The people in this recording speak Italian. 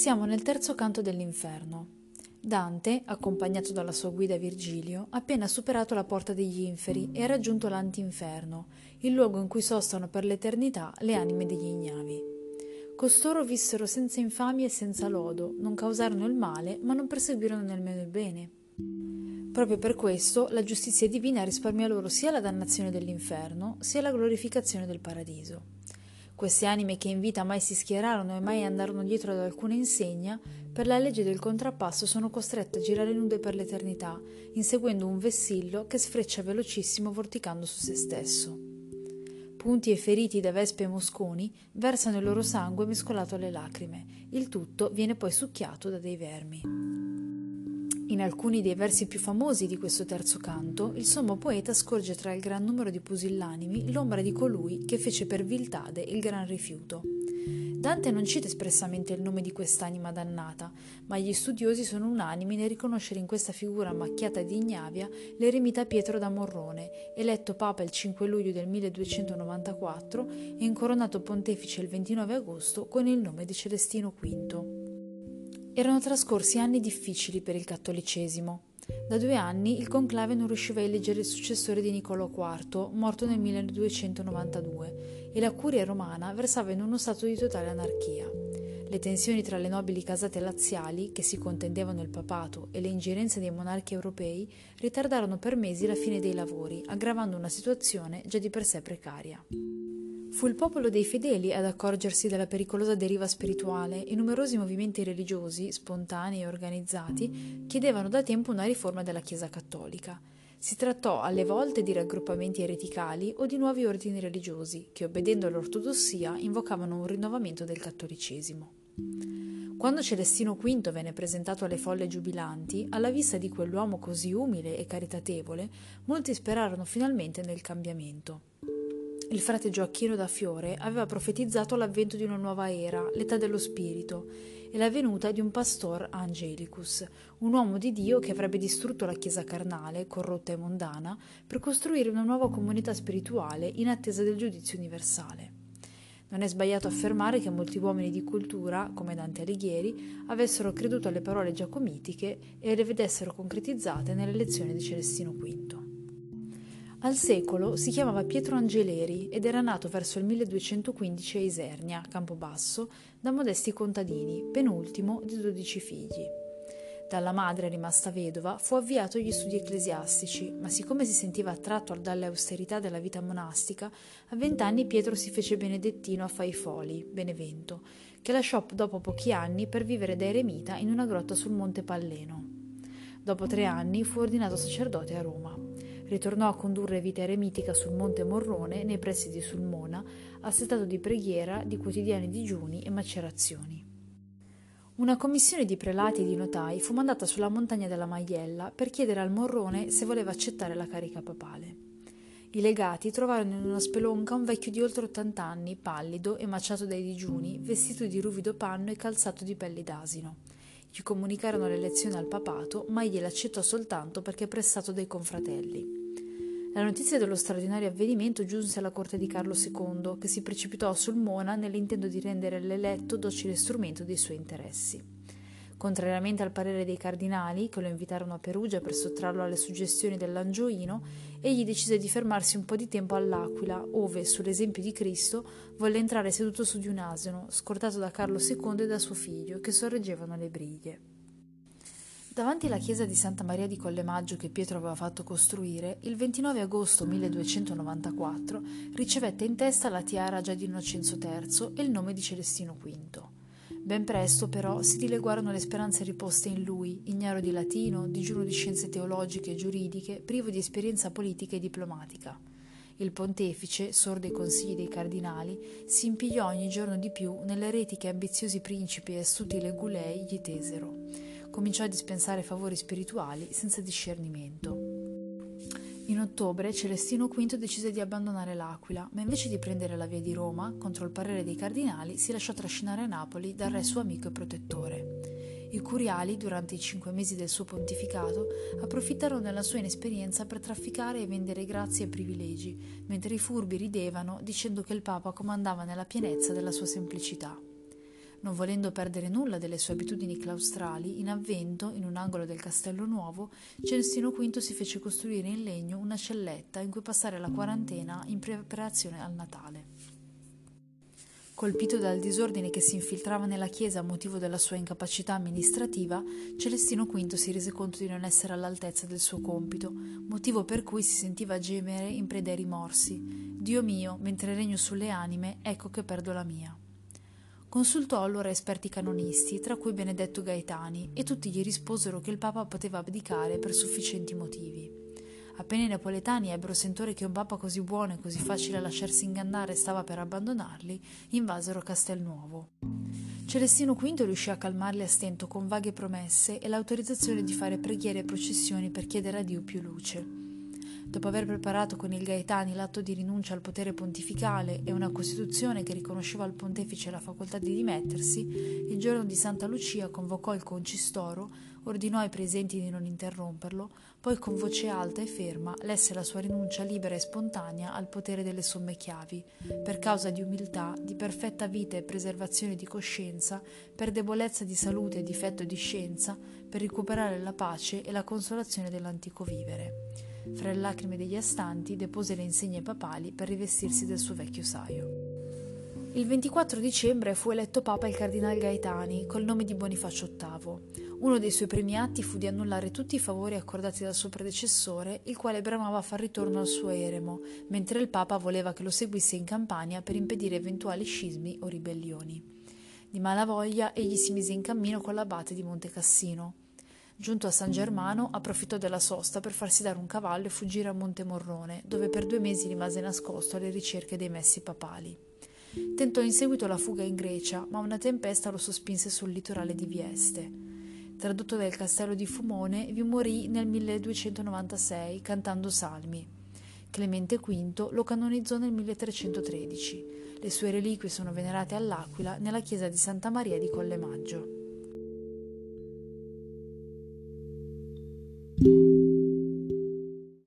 Siamo nel terzo canto dell'inferno. Dante, accompagnato dalla sua guida Virgilio, ha appena superato la porta degli inferi e ha raggiunto l'antinferno, il luogo in cui sostano per l'eternità le anime degli ignavi. Costoro vissero senza infamia e senza lodo, non causarono il male, ma non perseguirono nemmeno il bene. Proprio per questo la giustizia divina risparmia loro sia la dannazione dell'inferno, sia la glorificazione del paradiso. Queste anime che in vita mai si schierarono e mai andarono dietro ad alcuna insegna, per la legge del contrappasso sono costrette a girare nude per l'eternità, inseguendo un vessillo che sfreccia velocissimo vorticando su se stesso. Punti e feriti da vespe e mosconi versano il loro sangue mescolato alle lacrime, il tutto viene poi succhiato da dei vermi. In alcuni dei versi più famosi di questo terzo canto, il sommo poeta scorge tra il gran numero di pusillanimi l'ombra di colui che fece per viltade il gran rifiuto. Dante non cita espressamente il nome di quest'anima dannata, ma gli studiosi sono unanimi nel riconoscere in questa figura macchiata di ignavia l'eremita Pietro da Morrone, eletto papa il 5 luglio del 1294 e incoronato pontefice il 29 agosto con il nome di Celestino V. Erano trascorsi anni difficili per il cattolicesimo. Da due anni il conclave non riusciva a eleggere il successore di Niccolò IV, morto nel 1292, e la curia romana versava in uno stato di totale anarchia. Le tensioni tra le nobili casate laziali, che si contendevano il papato, e le ingerenze dei monarchi europei ritardarono per mesi la fine dei lavori, aggravando una situazione già di per sé precaria. Fu il popolo dei fedeli ad accorgersi della pericolosa deriva spirituale e numerosi movimenti religiosi, spontanei e organizzati, chiedevano da tempo una riforma della Chiesa cattolica. Si trattò alle volte di raggruppamenti ereticali o di nuovi ordini religiosi che, obbedendo all'ortodossia, invocavano un rinnovamento del cattolicesimo. Quando Celestino V venne presentato alle folle giubilanti, alla vista di quell'uomo così umile e caritatevole, molti sperarono finalmente nel cambiamento. Il frate Gioacchino da Fiore aveva profetizzato l'avvento di una nuova era, l'età dello spirito, e la venuta di un pastor angelicus, un uomo di Dio che avrebbe distrutto la Chiesa carnale, corrotta e mondana, per costruire una nuova comunità spirituale in attesa del giudizio universale. Non è sbagliato affermare che molti uomini di cultura, come Dante Alighieri, avessero creduto alle parole giacomitiche e le vedessero concretizzate nelle lezioni di Celestino V. Al secolo si chiamava Pietro Angeleri ed era nato verso il 1215 a Isernia, Campobasso, da modesti contadini, penultimo di dodici figli. Dalla madre rimasta vedova fu avviato agli studi ecclesiastici, ma siccome si sentiva attratto dalle austerità della vita monastica, a vent'anni Pietro si fece benedettino a Faifoli, Benevento, che lasciò dopo pochi anni per vivere da eremita in una grotta sul monte Palleno. Dopo tre anni fu ordinato sacerdote a Roma. Ritornò a condurre vita eremitica sul Monte Morrone, nei pressi di Sulmona, assetato di preghiera, di quotidiani digiuni e macerazioni. Una commissione di prelati e di notai fu mandata sulla montagna della Maiella per chiedere al Morrone se voleva accettare la carica papale. I legati trovarono in una spelonca un vecchio di oltre 80 anni, pallido e maciato dai digiuni, vestito di ruvido panno e calzato di pelli d'asino. Gli comunicarono l'elezione al papato, ma egli l'accettò soltanto perché prestato dai confratelli. La notizia dello straordinario avvenimento giunse alla corte di Carlo II, che si precipitò sul Mona nell'intento di rendere l'eletto docile strumento dei suoi interessi. Contrariamente al parere dei cardinali, che lo invitarono a Perugia per sottrarlo alle suggestioni dell'Angioino, egli decise di fermarsi un po' di tempo all'Aquila, ove, sull'esempio di Cristo, volle entrare seduto su di un asino, scortato da Carlo II e da suo figlio, che sorreggevano le briglie. Davanti alla chiesa di Santa Maria di Collemaggio che Pietro aveva fatto costruire, il 29 agosto 1294 ricevette in testa la tiara già di Innocenzo III e il nome di Celestino V. Ben presto, però, si dileguarono le speranze riposte in lui, ignaro di latino, digiuno di scienze teologiche e giuridiche, privo di esperienza politica e diplomatica. Il pontefice, sordo ai consigli dei cardinali, si impigliò ogni giorno di più nelle reti che ambiziosi principi e astuti legulei gli tesero cominciò a dispensare favori spirituali senza discernimento. In ottobre Celestino V decise di abbandonare l'Aquila, ma invece di prendere la via di Roma, contro il parere dei cardinali, si lasciò trascinare a Napoli dal re suo amico e protettore. I curiali, durante i cinque mesi del suo pontificato, approfittarono della sua inesperienza per trafficare e vendere grazie e privilegi, mentre i furbi ridevano dicendo che il Papa comandava nella pienezza della sua semplicità. Non volendo perdere nulla delle sue abitudini claustrali, in avvento, in un angolo del castello nuovo, Celestino V si fece costruire in legno una celletta in cui passare la quarantena in preparazione al Natale. Colpito dal disordine che si infiltrava nella chiesa a motivo della sua incapacità amministrativa, Celestino V si rese conto di non essere all'altezza del suo compito, motivo per cui si sentiva gemere in preda ai rimorsi. Dio mio, mentre regno sulle anime, ecco che perdo la mia. Consultò allora esperti canonisti, tra cui Benedetto Gaetani, e tutti gli risposero che il Papa poteva abdicare per sufficienti motivi. Appena i napoletani ebbero sentore che un papa così buono e così facile a lasciarsi ingannare stava per abbandonarli, invasero Castelnuovo. Celestino V riuscì a calmarli a stento con vaghe promesse e l'autorizzazione di fare preghiere e processioni per chiedere a Dio più luce. Dopo aver preparato con il Gaetani l'atto di rinuncia al potere pontificale e una Costituzione che riconosceva al pontefice la facoltà di dimettersi, il giorno di Santa Lucia convocò il concistoro, ordinò ai presenti di non interromperlo, poi con voce alta e ferma lesse la sua rinuncia libera e spontanea al potere delle somme chiavi, per causa di umiltà, di perfetta vita e preservazione di coscienza, per debolezza di salute e difetto di scienza, per recuperare la pace e la consolazione dell'antico vivere fra le lacrime degli astanti, depose le insegne papali per rivestirsi del suo vecchio saio. Il 24 dicembre fu eletto papa il cardinal Gaetani col nome di Bonifacio VIII. Uno dei suoi primi atti fu di annullare tutti i favori accordati dal suo predecessore, il quale bramava far ritorno al suo eremo, mentre il papa voleva che lo seguisse in campagna per impedire eventuali scismi o ribellioni. Di malavoglia egli si mise in cammino con l'abate di Monte Cassino. Giunto a San Germano, approfittò della sosta per farsi dare un cavallo e fuggire a Monte Morrone, dove per due mesi rimase nascosto alle ricerche dei messi papali. Tentò in seguito la fuga in Grecia, ma una tempesta lo sospinse sul litorale di Vieste. Tradotto dal castello di Fumone, vi morì nel 1296 cantando salmi. Clemente V lo canonizzò nel 1313. Le sue reliquie sono venerate all'Aquila nella chiesa di Santa Maria di Colle Maggio.